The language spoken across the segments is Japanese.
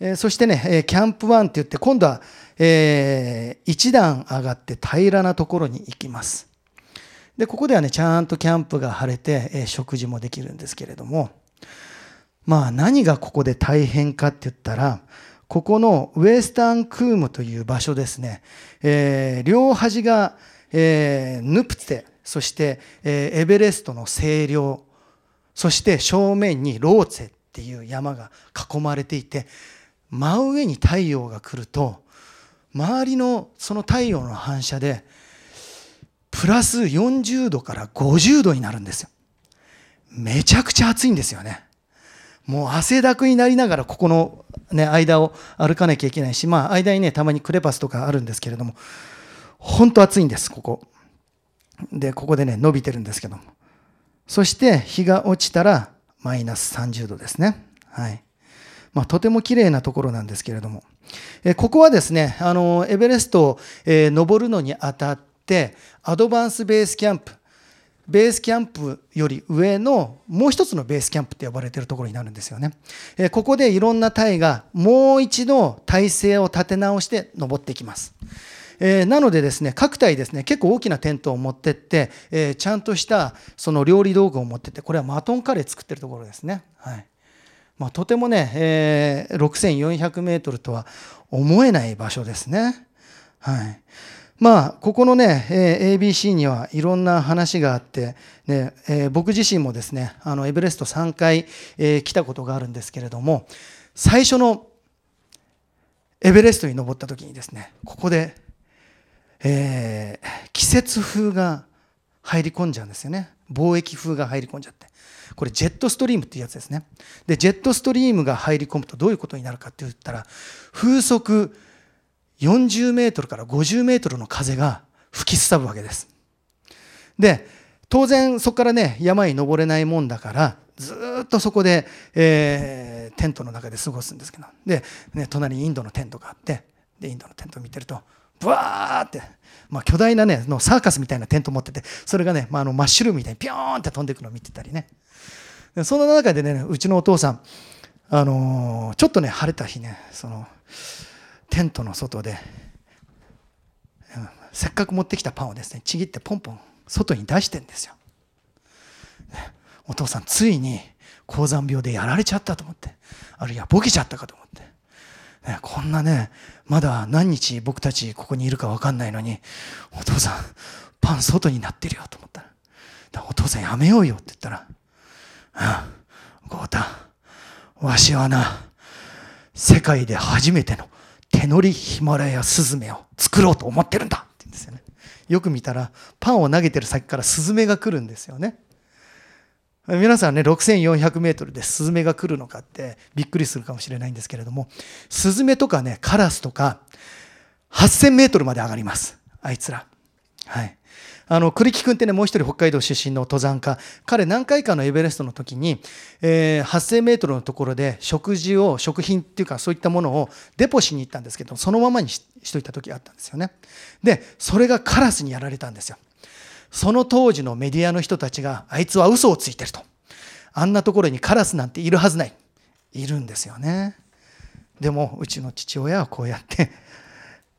え、そしてね、えキャンプ1って言って、今度は、えー、一段上がって平らなところに行きます。で、ここではね、ちゃんとキャンプが晴れて、え、食事もできるんですけれども、まあ何がここで大変かって言ったら、ここのウエスタンクームという場所ですね、えー、両端が、えー、ヌプツェ、そして、えー、エベレストの清涼、そして正面にローツェっていう山が囲まれていて、真上に太陽が来ると周りのその太陽の反射でプラス40度から50度になるんですよ。めちゃくちゃ暑いんですよね。もう汗だくになりながらここの、ね、間を歩かなきゃいけないしまあ間にねたまにクレパスとかあるんですけれども本当暑いんですここ。でここでね伸びてるんですけども。そして日が落ちたらマイナス30度ですね。はい。まあ、とても綺麗なところなんですけれども、えここはですね、あのエベレストを、え登るのにあたって、アドバンスベースキャンプ、ベースキャンプより上のもう一つのベースキャンプって呼ばれているところになるんですよね。えここでいろんな隊がもう一度体勢を立て直して登っていきます。えー、なのでですね、各隊ですね、結構大きなテントを持ってって、えー、ちゃんとしたその料理道具を持ってって、これはマトンカレー作ってるところですね。はい。まあ、とてもね、えー、6400メートルとは思えない場所ですね。はい。まあ、ここのね、えー、ABC にはいろんな話があって、ねえー、僕自身もですね、あのエベレスト3回、えー、来たことがあるんですけれども、最初のエベレストに登った時にですね、ここで、えー、季節風が入り込んじゃうんですよね。貿易風が入り込んじゃって。これジェットストリームっていうやつですね。で、ジェットストリームが入り込むとどういうことになるかって言ったら、風速40メートルから50メートルの風が吹きすさぶわけです。で、当然そこからね、山に登れないもんだから、ずっとそこで、えー、テントの中で過ごすんですけど、で、ね、隣にインドのテントがあって、で、インドのテントを見てると、ブワーって、まあ、巨大なね、のサーカスみたいなテント持ってて、それがね、まあ、あのマッシュルームみたいにピョーンって飛んでいくのを見てたりね。その中でね、うちのお父さん、あのー、ちょっとね、晴れた日ね、その、テントの外で、うん、せっかく持ってきたパンをですね、ちぎってポンポン外に出してんですよ。お父さん、ついに高山病でやられちゃったと思って、あるいはボケちゃったかと思って、こんなね、まだ何日僕たちここにいるか分かんないのに、お父さん、パン外になってるよと思ったら、お父さんやめようよって言ったら、豪太、わしはな、世界で初めての手乗りヒマラヤスズメを作ろうと思ってるんだって言うんですよね。よく見たら、パンを投げてる先からスズメが来るんですよね。皆さんね、6400メートルでスズメが来るのかってびっくりするかもしれないんですけれども、スズメとかね、カラスとか、8000メートルまで上がります。あいつら。はい。あの栗木君ってねもう一人北海道出身の登山家彼何回かのエベレストの時に、えー、8000メートルのところで食事を食品っていうかそういったものをデポしに行ったんですけどそのままにしといた時があったんですよねでそれがカラスにやられたんですよその当時のメディアの人たちがあいつは嘘をついてるとあんなところにカラスなんているはずないいるんですよねでもうちの父親はこうやって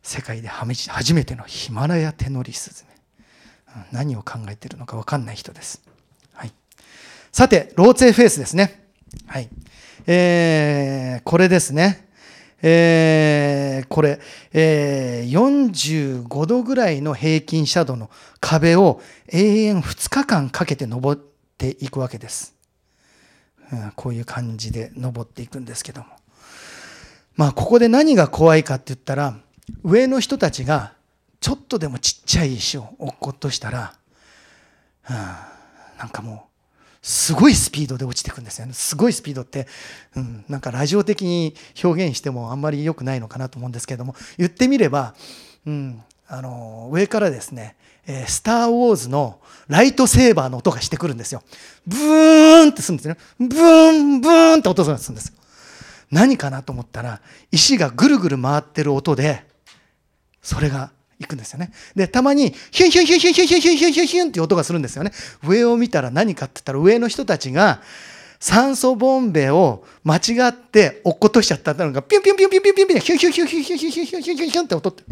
世界で初めてのヒマラヤテノリスズメ何を考えているのか分かんない人です。はい、さて、ローツェフェイスですね。はい。えー、これですね。えー、これ、えー、45度ぐらいの平均斜度の壁を永遠2日間かけて登っていくわけです。うん、こういう感じで登っていくんですけども。まあ、ここで何が怖いかって言ったら、上の人たちがちょっとでもちっちゃい石を落っことしたら、うん、なんかもうすごいスピードで落ちていくんですよね。すごいスピードって、うん、なんかラジオ的に表現してもあんまり良くないのかなと思うんですけれども言ってみれば、うん、あの上からですね「えー、スター・ウォーズ」のライトセーバーの音がしてくるんですよ。ブーンってするんですね。ブーンブーンって音がするんですよ。何かなと思ったら石がぐるぐる回ってる音でそれが行くんですよね。で、たまに、ヒュンヒュンヒュンヒュンヒュンヒュンヒュンヒュンヒュンって音がするんですよね。上を見たら何かって言ったら、上の人たちが、酸素ボンベを間違って落っことしちゃったのがピュンピュンピュンピュンピュンピュンピュンヒュンヒュンヒュンヒュンヒュンヒュンヒュンヒュンヒュンヒュンヒュンって音って、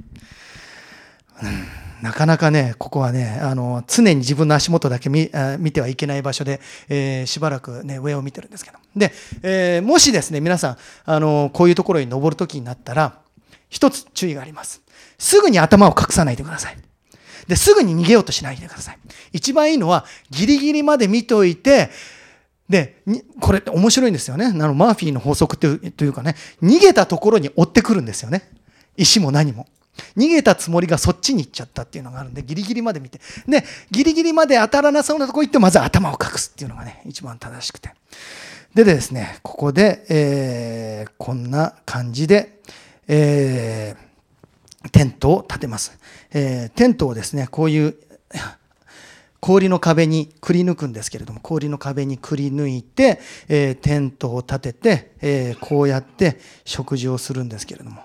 なかなかねここはねあの常に自分の足元だけ見見てはいけない場所で、えー、しばらくね上を見てるんですけどで、えー、もしですね皆さんあのこういうところに登る時になったら一つ注意がありますすぐに頭を隠さないでくださいですぐに逃げようとしないでください一番いいのはギリギリまで見ておいてで、これって面白いんですよね。あのマーフィーの法則というというかね、逃げたところに追ってくるんですよね。石も何も。逃げたつもりがそっちに行っちゃったっていうのがあるんで、ギリギリまで見て。で、ギリギリまで当たらなそうなとこ行って、まず頭を隠すっていうのがね、一番正しくて。でですね、ここで、えー、こんな感じで、えー、テントを建てます。えー、テントをですね、こういう 氷の壁にくり抜くんですけれども氷の壁にくり抜いて、えー、テントを立てて、えー、こうやって食事をするんですけれども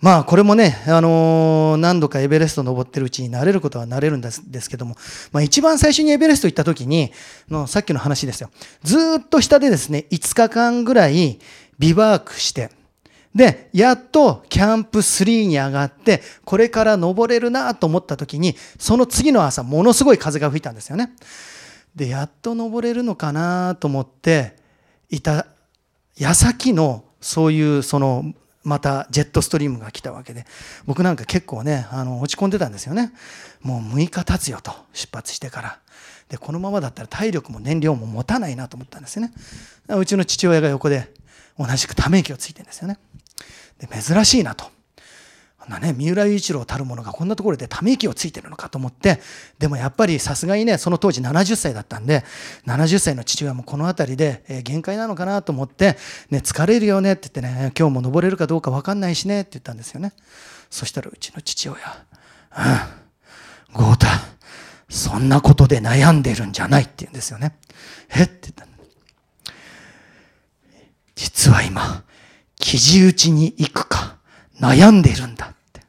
まあこれもね、あのー、何度かエベレスト登ってるうちに慣れることは慣れるんですですけども、まあ、一番最初にエベレスト行った時にのさっきの話ですよずっと下でですね5日間ぐらいビバークしてで、やっとキャンプ3に上がって、これから登れるなと思った時に、その次の朝、ものすごい風が吹いたんですよね。で、やっと登れるのかなと思っていた矢先の、そういう、その、またジェットストリームが来たわけで、僕なんか結構ね、あの、落ち込んでたんですよね。もう6日経つよと、出発してから。で、このままだったら体力も燃料も持たないなと思ったんですよね。うちの父親が横で同じくため息をついてるんですよね。で珍しいなと。なね、三浦雄一郎たるものがこんなところでため息をついてるのかと思ってでもやっぱりさすがにねその当時70歳だったんで70歳の父親もこの辺りで、えー、限界なのかなと思って、ね、疲れるよねって言ってね今日も登れるかどうか分かんないしねって言ったんですよね。そしたらうちの父親「うん豪太そんなことで悩んでるんじゃない」って言うんですよね。えっ？て言った実は今記事打ちに行くか悩んでいるんだって。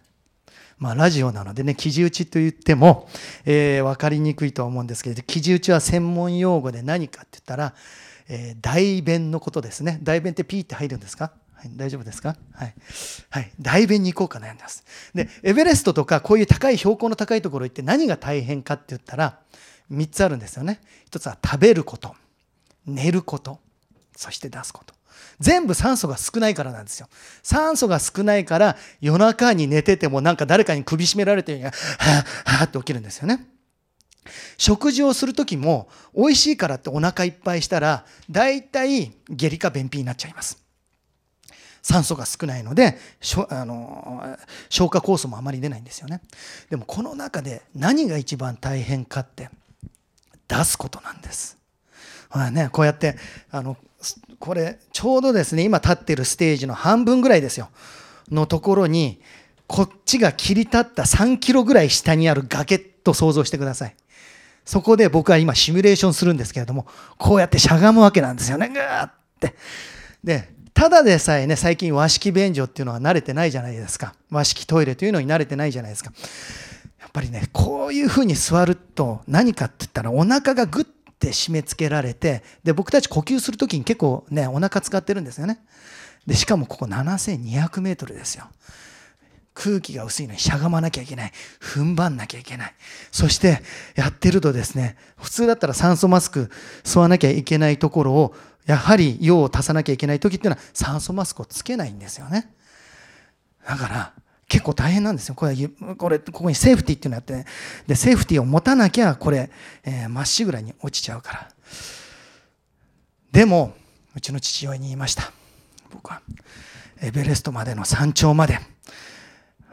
まあラジオなのでね、記事打ちと言っても、えー、分かりにくいとは思うんですけど、記事打ちは専門用語で何かって言ったら、えー、代弁のことですね。代弁ってピーって入るんですか？はい、大丈夫ですか？はい。はい。代弁に行こうか悩んでます。で、エベレストとかこういう高い標高の高いところ行って何が大変かって言ったら、3つあるんですよね。1つは食べること、寝ること、そして出すこと。全部酸素が少ないからなんですよ。酸素が少ないから夜中に寝ててもなんか誰かに首絞められてるに、はぁ、はぁって起きるんですよね。食事をする時も美味しいからってお腹いっぱいしたら大体下痢か便秘になっちゃいます。酸素が少ないのであの消化酵素もあまり出ないんですよね。でもこの中で何が一番大変かって出すことなんです。ね、こうやってあのこれちょうどですね今立ってるステージの半分ぐらいですよ。のところにこっちが切り立った3キロぐらい下にある崖と想像してください。そこで僕は今シミュレーションするんですけれどもこうやってしゃがむわけなんですよね。ぐーって。でただでさえね最近和式便所っていうのは慣れてないじゃないですか。和式トイレというのに慣れてないじゃないですか。やっぱりねこういうふうに座ると何かって言ったらお腹がぐっって締め付けられてで僕たち呼吸する時に結構ねお腹使ってるんですよね。でしかもここ7200メートルですよ。空気が薄いのにしゃがまなきゃいけない。踏ん張んなきゃいけない。そしてやってるとですね普通だったら酸素マスク吸わなきゃいけないところをやはり用を足さなきゃいけない時っていうのは酸素マスクをつけないんですよね。だから結構大変なんですよ。これ、これ、ここにセーフティーっていうのやって、ね、で、セーフティーを持たなきゃ、これ、えー、まっしぐらに落ちちゃうから。でも、うちの父親に言いました。僕は、エベレストまでの山頂まで、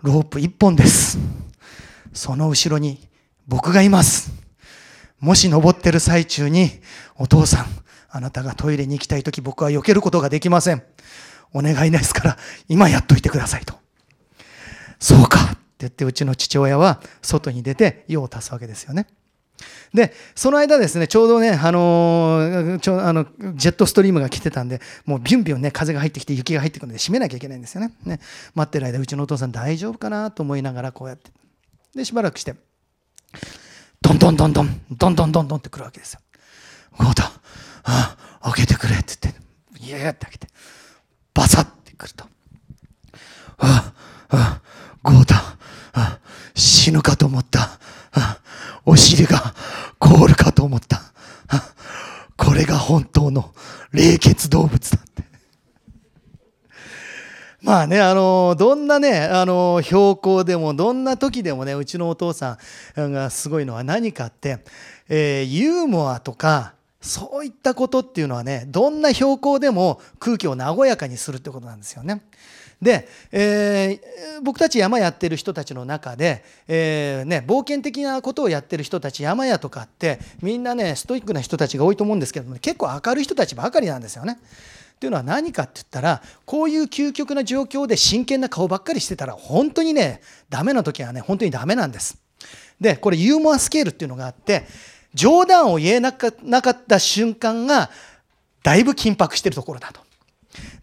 ロープ一本です。その後ろに僕がいます。もし登ってる最中に、お父さん、あなたがトイレに行きたいとき僕は避けることができません。お願いですから、今やっといてくださいと。そうかって言ってうちの父親は外に出て用を足すわけですよね。で、その間ですね、ちょうどね、あのちょあのジェットストリームが来てたんで、もうビュンビュンね、風が入ってきて雪が入ってくるので閉めなきゃいけないんですよね。ね待ってる間、うちのお父さん大丈夫かなと思いながらこうやって。で、しばらくして、どんどんどんどん、どんどんどんどんってくるわけですよ。ゴータ、ああ、開けてくれって言って、イエーって開けて、バサッてくると。あ、あ、ゴータ、死ぬかと思った。お尻が凍るかと思った。これが本当の冷血動物だって。まあね、あの、どんなね、あの、標高でも、どんな時でもね、うちのお父さんがすごいのは何かって、えー、ユーモアとか、そういったことっていうのはね、どんな標高でも空気を和やかにするってことなんですよね。で、えー、僕たち山やってる人たちの中で、えー、ね、冒険的なことをやってる人たち山屋とかってみんなねストイックな人たちが多いと思うんですけども、結構明るい人たちばかりなんですよね。というのは何かって言ったらこういう究極な状況で真剣な顔ばっかりしてたら本当にねダメな時はね本当にダメなんです。でこれユーモアスケールっていうのがあって冗談を言えなかった瞬間がだいぶ緊迫してるところだと。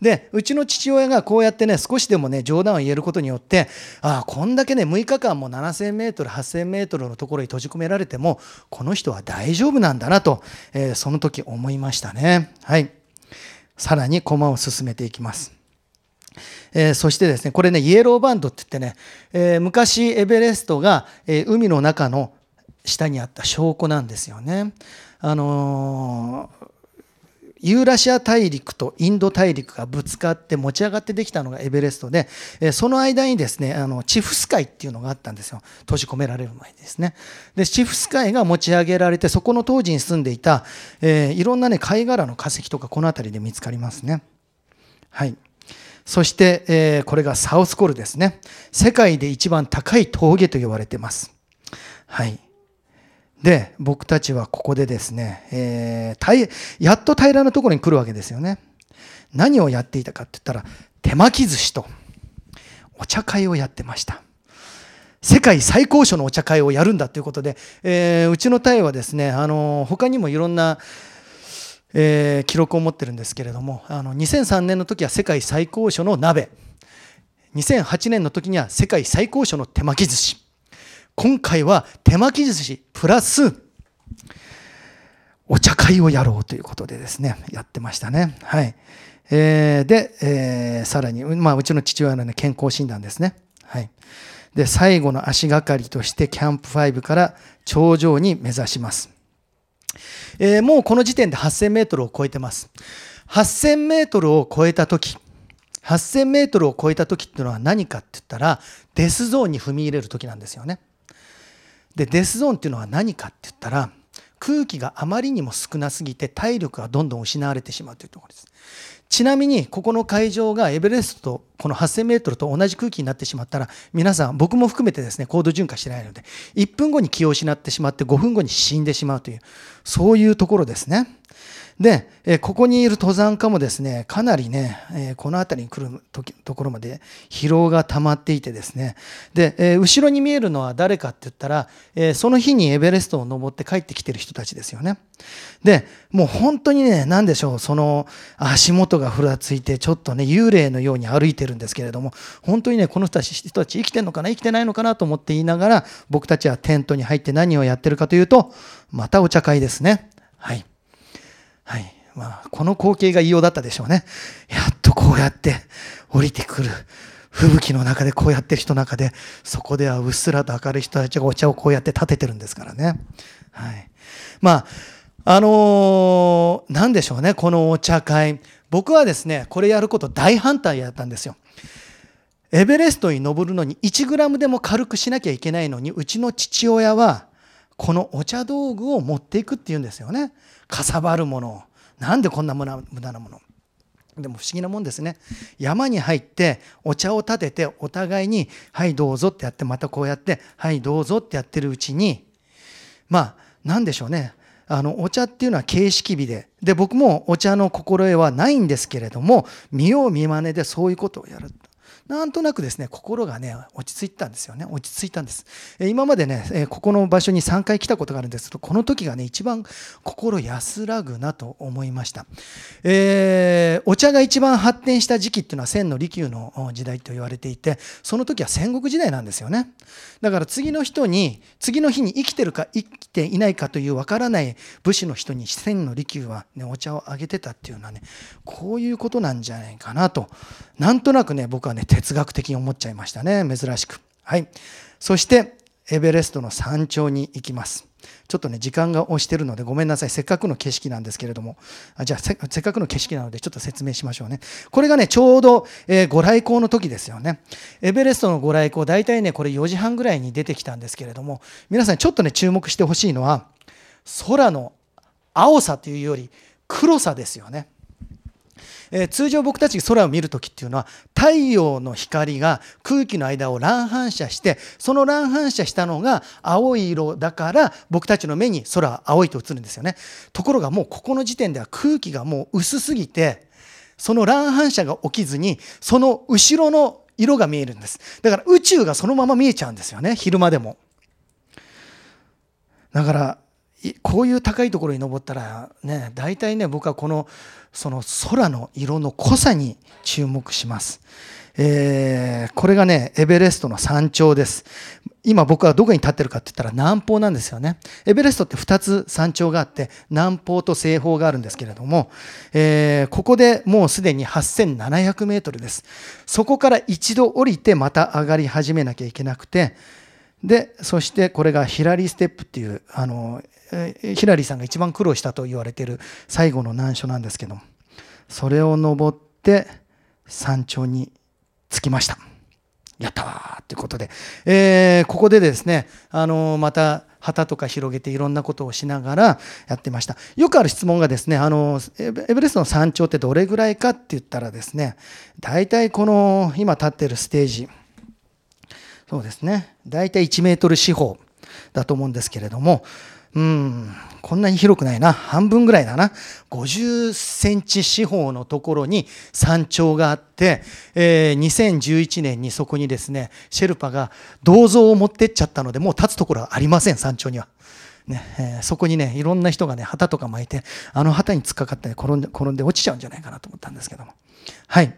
でうちの父親がこうやってね少しでもね冗談を言えることによってああこんだけね6日間も 7000m8000m のところに閉じ込められてもこの人は大丈夫なんだなと、えー、その時思いましたね。はい。さらに駒を進めていきます。えー、そしてですねこれねイエローバンドって言ってね、えー、昔エベレストが、え、海の中の下にあった証拠なんですよね。あのユーラシア大陸とインド大陸がぶつかって持ち上がってできたのがエベレストで、その間にですね、あのチフス海っていうのがあったんですよ。閉じ込められる前にですね。で、チフス海が持ち上げられて、そこの当時に住んでいた、えー、いろんなね、貝殻の化石とかこの辺りで見つかりますね。はい。そして、えー、これがサウスコールですね。世界で一番高い峠と言われてます。はい。で、僕たちはここでですね、えー、やっと平らなところに来るわけですよね。何をやっていたかって言ったら、手巻き寿司とお茶会をやってました。世界最高所のお茶会をやるんだということで、えー、うちの隊はですね、あの他にもいろんな、えー、記録を持ってるんですけれども、あの2003年の時は世界最高所の鍋、2008年の時には世界最高所の手巻き寿司、今回は手巻き寿司プラスお茶会をやろうということでですね、やってましたね。はい。えー、で、えー、さらに、まあ、うちの父親の、ね、健康診断ですね。はい。で、最後の足がかりとして、キャンプ5から頂上に目指します。えー、もうこの時点で8000メートルを超えてます。8000メートルを超えたとき、8000メートルを超えたときっていうのは何かって言ったら、デスゾーンに踏み入れるときなんですよね。でデスゾーンっていうのは何かって言ったら空気があまりにも少なすぎて体力がどんどん失われてしまうというところです。ちなみにここの会場がエベレストとこの 8000m と同じ空気になってしまったら皆さん僕も含めてですね高度循化してないので1分後に気を失ってしまって5分後に死んでしまうというそういうところですね。で、えここにいる登山家もですね、かなりね、えこの辺りに来るところまで疲労が溜まっていてですね、で、え後ろに見えるのは誰かって言ったら、えその日にエベレストを登って帰ってきてる人たちですよね。で、もう本当にね、何でしょう、その足元がふらついて、ちょっとね、幽霊のように歩いてるんですけれども、本当にね、この人たち人たち生きてんのかな、生きてないのかなと思って言いながら、僕たちはテントに入って何をやってるかというと、またお茶会ですね。はい。はい。まあ、この光景が異様だったでしょうね。やっとこうやって降りてくる。吹雪の中でこうやってる人の中で、そこではうっすらと明るい人たちがお茶をこうやって立ててるんですからね。はい。まあ、あのー、なんでしょうね、このお茶会。僕はですね、これやること大反対やったんですよ。エベレストに登るのに1グラムでも軽くしなきゃいけないのに、うちの父親は、このお茶道具を持っていくっていうんですよね。かさばるもの。なんでこんな無駄なもの。でも不思議なもんですね。山に入ってお茶を立ててお互いに「はいどうぞ」ってやってまたこうやって「はいどうぞ」ってやってるうちにまあ何でしょうね。あのお茶っていうのは形式美で。で僕もお茶の心得はないんですけれども見よう見まねでそういうことをやる。なんとなくですね心がね落ち着いたんですよね。落ち着いたんです。え今までねここの場所に3回来たことがあるんです。けどこの時がね一番心安らぐなと思いました、えー、お茶が一番発展した時期っていうのは千の利休の時代と言われていてその時は戦国時代なんですよね。だから次の人に次の日に生きてるか生きていないかというわからない武士の人に千の利休は、ね、お茶をあげてたっていうのはねこういうことなんじゃないかなと。なんとなくね僕はね哲学的に思っちゃいましたね珍しくはいそしてエベレストの山頂に行きますちょっとね、時間が押してるのでごめんなさい。せっかくの景色なんですけれども。あじゃあせ、っかくの景色なのでちょっと説明しましょうね。これがね、ちょうど、えー、ご来光の時ですよね。エベレストのご来光、大体ね、これ4時半ぐらいに出てきたんですけれども、皆さんちょっとね、注目してほしいのは、空の青さというより黒さですよね。えー、通常僕たち空を見るときっていうのは太陽の光が空気の間を乱反射してその乱反射したのが青い色だから僕たちの目に空は青いと映るんですよね。ところがもうここの時点では空気がもう薄すぎてその乱反射が起きずにその後ろの色が見えるんです。だから宇宙がそのまま見えちゃうんですよね。昼間でも。だからこういう高いところに登ったらね大体ね僕はこのその空の色の濃さに注目します。えー、これがねエベレストの山頂です。今僕はどこに立ってるかって言ったら南方なんですよね。エベレストって2つ山頂があって南方と西方があるんですけれども、えー、ここでもうすでに8700メートルです。そこから一度降りてまた上がり始めなきゃいけなくて、でそしてこれがヒラリーステップっていうあのヒラリーさんが一番苦労したと言われている最後の難所なんですけどもそれを登って山頂に着きました。やったわということで、えー、ここでですねあのまた旗とか広げていろんなことをしながらやってました。よくある質問がですねあのエベレストの山頂ってどれぐらいかって言ったらですね大体この今立ってるステージそうですね大体1メートル四方だと思うんですけれどもうんこんなに広くないな半分ぐらいだな50センチ四方のところに山頂があって、えー、2011年にそこにですねシェルパが銅像を持ってっちゃったのでもう立つところはありません山頂には。ねえー、そこにねいろんな人がね旗とか巻いてあの旗に突っかかって、ね、転んで転んで落ちちゃうんじゃないかなと思ったんですけどもはい。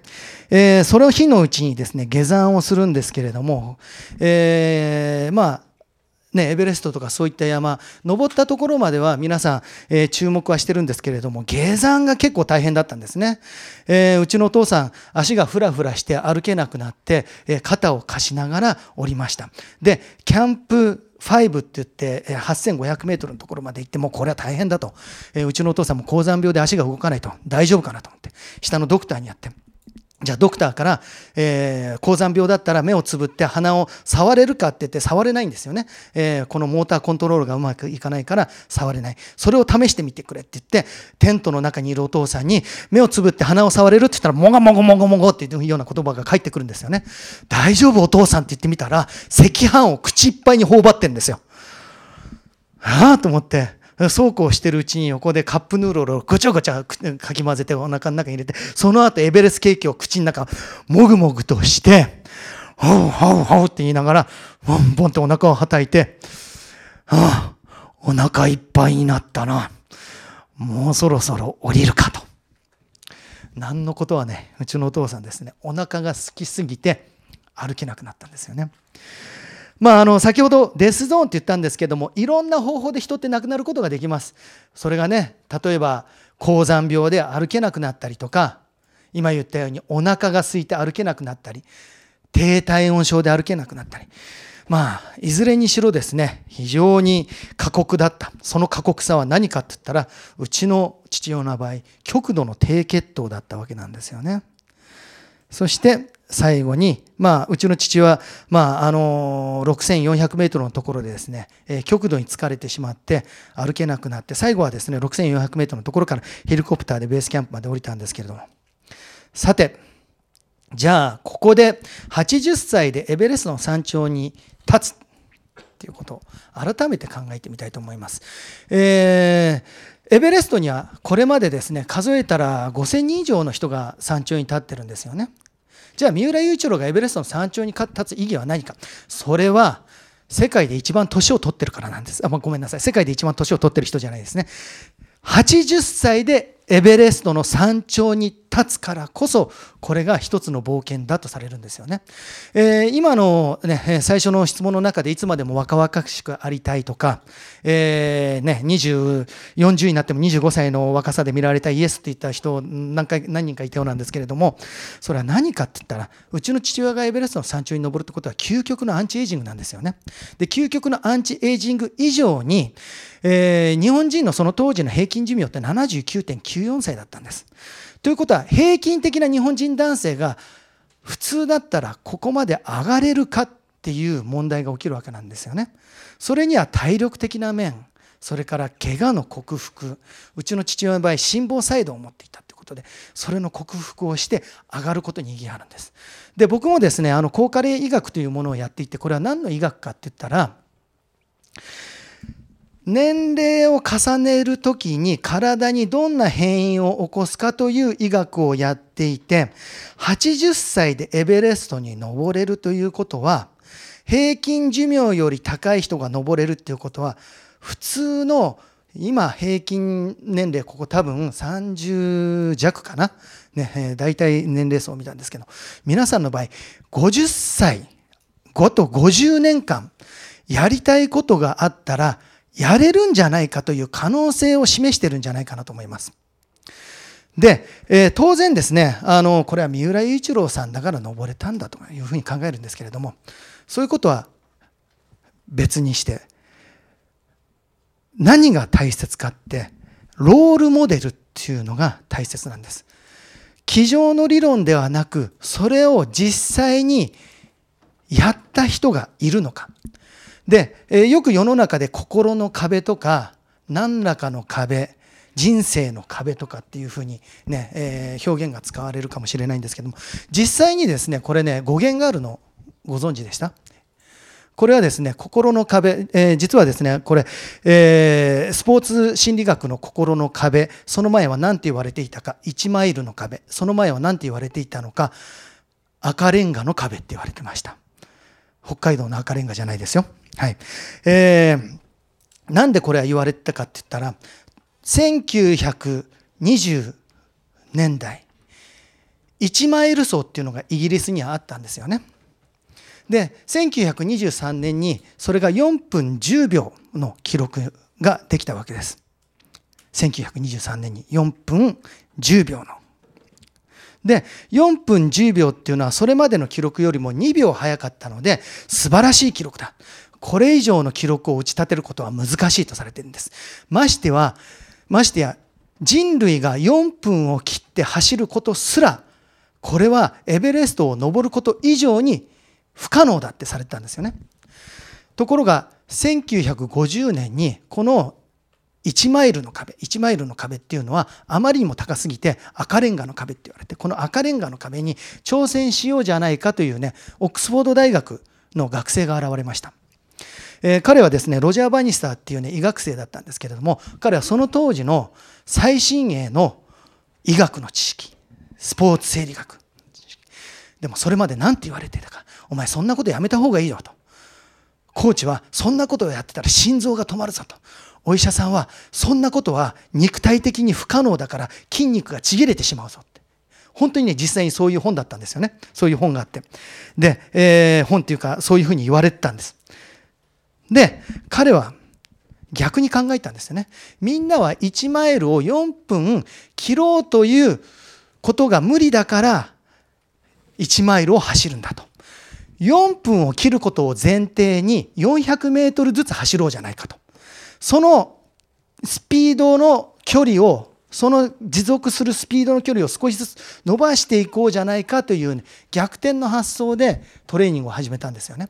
えー、それを日のうちにですね、下山をするんですけれども、えー、まあ、ね、エベレストとかそういった山、登ったところまでは皆さん、えー、注目はしてるんですけれども、下山が結構大変だったんですね。えー、うちのお父さん、足がふらふらして歩けなくなって、えー、肩を貸しながら降りました。で、キャンプ5って言って8500メートルのところまで行ってもうこれは大変だと、えうちのお父さんも高山病で足が動かないと大丈夫かなと思って下のドクターにやってじゃあドクターから、えー、高山病だったら目をつぶって鼻を触れるかって言って触れないんですよね、えー、このモーターコントロールがうまくいかないから触れない。それを試してみてくれって言ってテントの中にいるお父さんに目をつぶって鼻を触れるって言ったらもがもごもごもごっていうような言葉が返ってくるんですよね。大丈夫お父さんって言ってみたら赤飯を口いっぱいに頬張ってるんですよ。はあと思って。そうこうしてるうちに横でカップヌードルをごちゃごちゃかき混ぜてお腹の中に入れて、その後エベレスケーキを口の中、もぐもぐとして、ほうほうほうって言いながら、ボンボンとお腹をはたいて、ああ、お腹いっぱいになったな。もうそろそろ降りるかと。何のことはね、うちのお父さんですね、お腹が空きすぎて歩けなくなったんですよね。まあ、あの先ほどデスゾーンって言ったんですけどもいろんな方法で人って亡くなることができます。それがね例えば高山病で歩けなくなったりとか今言ったようにお腹が空いて歩けなくなったり低体温症で歩けなくなったり。まあいずれにしろですね非常に過酷だった。その過酷さは何かって言ったらうちの父親の場合極度の低血糖だったわけなんですよね。そして最後に、まあ、うちの父は、まあ、あの6400メートルのところでですね、えー、極度に疲れてしまって歩けなくなって最後はですね6400メートルのところからヘリコプターでベースキャンプまで降りたんですけれどもさてじゃあここで80歳でエベレストの山頂に立つということを改めて考えてみたいと思います。えー、エベレストにはこれまでですね数えたら5000人以上の人が山頂に立ってるんですよね。じゃあ三浦雄一郎がエベレストの山頂に立つ意義は何か？それは世界で一番年を取ってるからなんです。あ、まあ、ごめんなさい。世界で一番年を取ってる人じゃないですね。80歳でエベレストの山頂に立つからこそこれが一つの冒険だとされるんですよね。えー、今の、ね、最初の質問の中でいつまでも若々しくありたいとか、えーね、20 40になっても25歳の若さで見られたイエスって言った人何回何人かいたようなんですけれどもそれは何かって言ったらうちの父親がエベレストの山頂に登るってことは究極のアンチエイジングなんですよね。で究極のアンチエイジング以上に、えー、日本人のその当時の平均寿命って79.9 94歳だったんです。ということは平均的な日本人男性が普通だったらここまで上がれるかっていう問題が起きるわけなんですよね。それには体力的な面それから怪我の克服うちの父親の場合心房細動を持っていたということでそれの克服をして上がることに意義があるんです。で僕もですねあの高加齢医学というものをやっていてこれは何の医学かって言ったら年齢を重ねる時に体にどんな変異を起こすかという医学をやっていて80歳でエベレストに登れるということは平均寿命より高い人が登れるっていうことは普通の今平均年齢ここ多分30弱かな、ね、大体年齢層を見たんですけど皆さんの場合50歳5と50年間やりたいことがあったらやれるんじゃないかという可能性を示してるんじゃないかなと思います。で、えー、当然ですね、あの、これは三浦雄一郎さんだから登れたんだというふうに考えるんですけれども、そういうことは別にして、何が大切かって、ロールモデルっていうのが大切なんです。机上の理論ではなく、それを実際にやった人がいるのか。で、えよく世の中で心の壁とか何らかの壁人生の壁とかっていうふうにね、えー、表現が使われるかもしれないんですけども実際にですねこれね語源があるのご存知でした？これはですね心の壁、えー、実はですねこれ、えー、スポーツ心理学の心の壁その前は何て言われていたか1マイルの壁その前は何て言われていたのか赤レンガの壁って言われてました。北海道の赤レンガじゃないですよ。はい。えー、なんでこれは言われてたかって言ったら、1920年代、1マイル走っていうのがイギリスにはあったんですよね。で、1923年にそれが4分10秒の記録ができたわけです。1923年に4分10秒の。で、4分10秒っていうのはそれまでの記録よりも2秒早かったので素晴らしい記録だ。これ以上の記録を打ち立てることは難しいとされているんです。ましては、ましてや人類が4分を切って走ることすら、これはエベレストを登ること以上に不可能だってされてたんですよね。ところが、1950年にこの1マイルの壁、1マイルの壁っていうのはあまりにも高すぎて赤レンガの壁って言われて、この赤レンガの壁に挑戦しようじゃないかというね、オックスフォード大学の学生が現れました。えー、彼はですね、ロジャー・バニスターっていうね、医学生だったんですけれども、彼はその当時の最新鋭の医学の知識、スポーツ生理学。でもそれまで何て言われてたか、お前そんなことやめた方がいいよと。コーチはそんなことをやってたら心臓が止まるぞと。お医者さんはそんなことは肉体的に不可能だから筋肉がちぎれてしまうぞって。本当にね、実際にそういう本だったんですよね。そういう本があって。で、えー、本っていうかそういうふうに言われてたんです。で、彼は逆に考えたんですよね。みんなは1マイルを4分切ろうということが無理だから1マイルを走るんだと。4分を切ることを前提に400メートルずつ走ろうじゃないかと。そのスピードの距離をその持続するスピードの距離を少しずつ伸ばしていこうじゃないかという、ね、逆転の発想でトレーニングを始めたんですよね。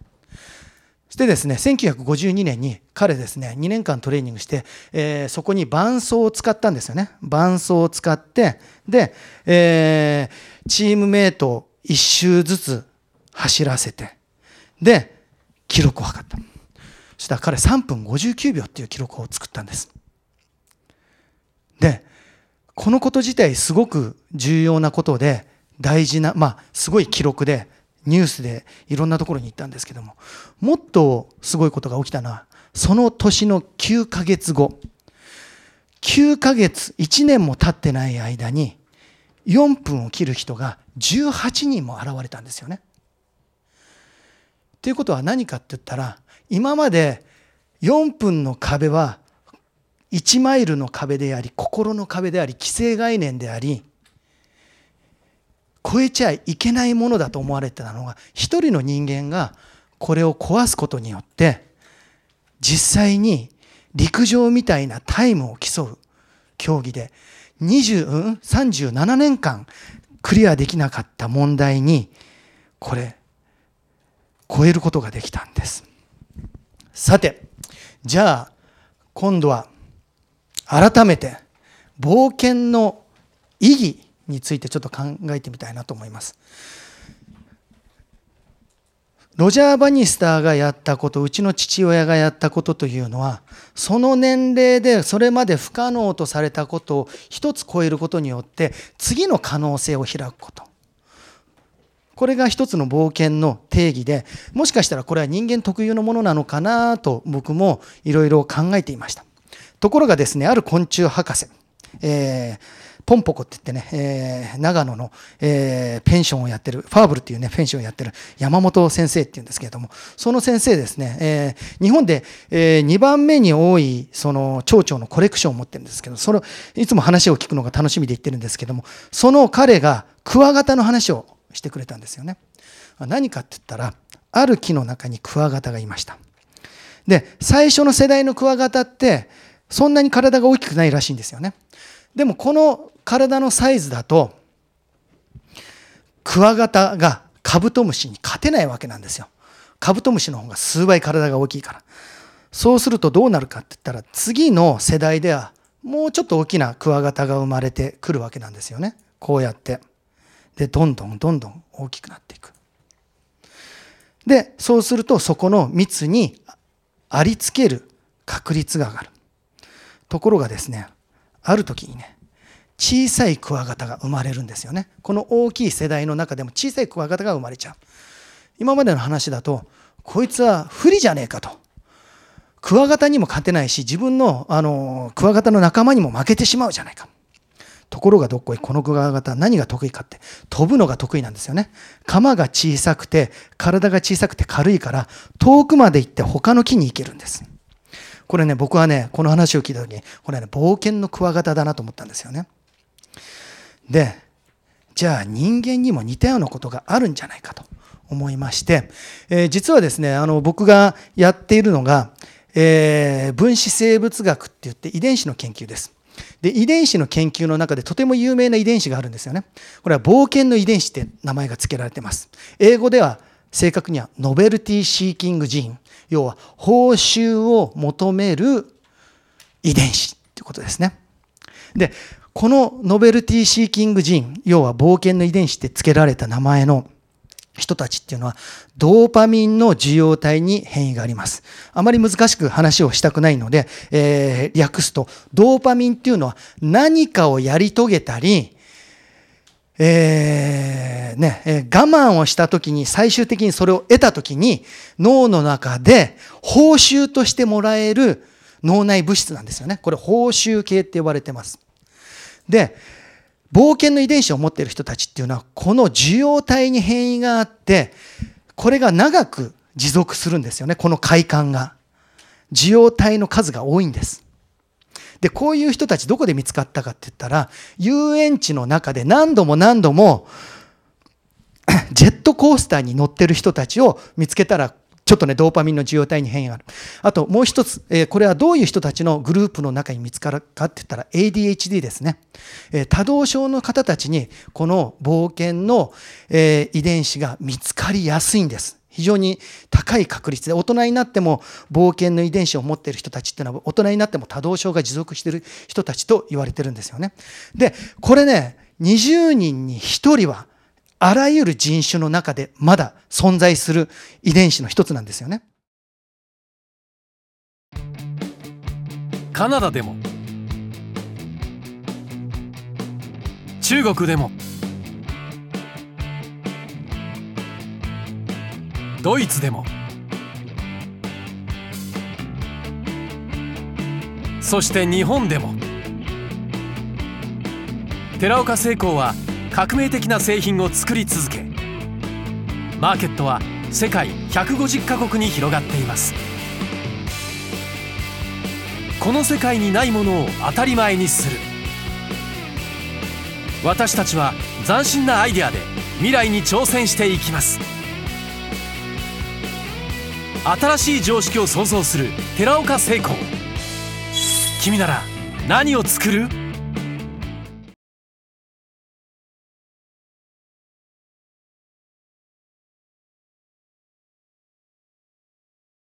してですね、1952年に彼ですね、2年間トレーニングして、えー、そこに伴奏を使ったんですよね。伴奏を使って、で、えー、チームメイトを1周ずつ走らせて、で、記録を測った。そしたら彼3分59秒っていう記録を作ったんです。で、このこと自体すごく重要なことで、大事なまあすごい記録でニュースでいろんなところに行ったんですけどももっとすごいことが起きたのはその年の9ヶ月後9ヶ月1年も経ってない間に4分を切る人が18人も現れたんですよね。ということは何かって言ったら今まで4分の壁は1マイルの壁であり心の壁であり既成概念であり超えちゃいけないものだと思われてたのが一人の人間がこれを壊すことによって実際に陸上みたいなタイムを競う競技で20、うん、37年間クリアできなかった問題にこれ超えることができたんです。さてじゃあ今度は改めて冒険の意義についてちょっと考えてみたいなと思います。ロジャー・バニスターがやったことうちの父親がやったことというのはその年齢でそれまで不可能とされたことを一つ超えることによって次の可能性を開くこと。これが一つの冒険の定義でもしかしたらこれは人間特有のものなのかなと僕もいろいろ考えていました。ところがですねある昆虫博士、えーポンポコって言ってね、えー、長野の、えー、ペンションをやってる、ファーブルっていうね、ペンションをやってる山本先生っていうんですけれども、その先生ですね、えー、日本で、えー、2番目に多い、その、蝶々のコレクションを持ってるんですけど、それ、いつも話を聞くのが楽しみで言ってるんですけども、その彼がクワガタの話をしてくれたんですよね。何かって言ったら、ある木の中にクワガタがいました。で、最初の世代のクワガタって、そんなに体が大きくないらしいんですよね。でもこの体のサイズだとクワガタがカブトムシに勝てないわけなんですよ。カブトムシの方が数倍体が大きいから。そうするとどうなるかって言ったら次の世代ではもうちょっと大きなクワガタが生まれてくるわけなんですよね。こうやって。で、どんどんどんどん大きくなっていく。で、そうするとそこの蜜にありつける確率が上がる。ところがですね、ある時にね、小さいクワガタが生まれるんですよね。この大きい世代の中でも小さいクワガタが生まれちゃう。今までの話だと、こいつは不利じゃねえかと。クワガタにも勝てないし、自分の、あの、クワガタの仲間にも負けてしまうじゃないか。ところがどっこい、このクワガタ何が得意かって、飛ぶのが得意なんですよね。鎌が小さくて、体が小さくて軽いから、遠くまで行って他の木に行けるんです。これね、僕はね、この話を聞いた時に、これね、冒険のクワガタだなと思ったんですよね。で、じゃあ人間にも似たようなことがあるんじゃないかと思いまして、えー、実はですね、あの僕がやっているのが、えー、分子生物学って言って遺伝子の研究です。で、遺伝子の研究の中でとても有名な遺伝子があるんですよね。これは冒険の遺伝子って名前が付けられてます。英語では正確にはノベルティシーキングジーン。要は報酬を求める遺伝子っていうことですね。で、このノベルティシーキングジーン、要は冒険の遺伝子って付けられた名前の人たちっていうのは、ドーパミンの受容体に変異があります。あまり難しく話をしたくないので、えー、略すと、ドーパミンっていうのは何かをやり遂げたり、えー、ね、えー、我慢をした時に最終的にそれを得た時に脳の中で報酬としてもらえる脳内物質なんですよね。これ報酬系って呼ばれてます。で、冒険の遺伝子を持っている人たちっていうのは、この受容体に変異があって、これが長く持続するんですよね、この快感が。受容体の数が多いんです。で、こういう人たちどこで見つかったかって言ったら、遊園地の中で何度も何度も、ジェットコースターに乗ってる人たちを見つけたらちょっとね、ドーパミンの受容体に変異がある。あともう一つ、えー、これはどういう人たちのグループの中に見つかるかって言ったら ADHD ですね。えー、多動症の方たちにこの冒険の、えー、遺伝子が見つかりやすいんです。非常に高い確率で大人になっても冒険の遺伝子を持っている人たちっていうのは大人になっても多動症が持続している人たちと言われてるんですよね。で、これね、20人に1人はあらゆる人種の中でまだ存在する遺伝子の一つなんですよね。カナダでも。中国でも。ドイツでも。そして日本でも。寺岡聖鋼は革命的な製品を作り続けマーケットは世界150カ国に広がっています。この世界にないものを当たり前にする。私たちは斬新なアイデアで未来に挑戦していきます。新しい常識を創造する寺岡成功君なら何を作る？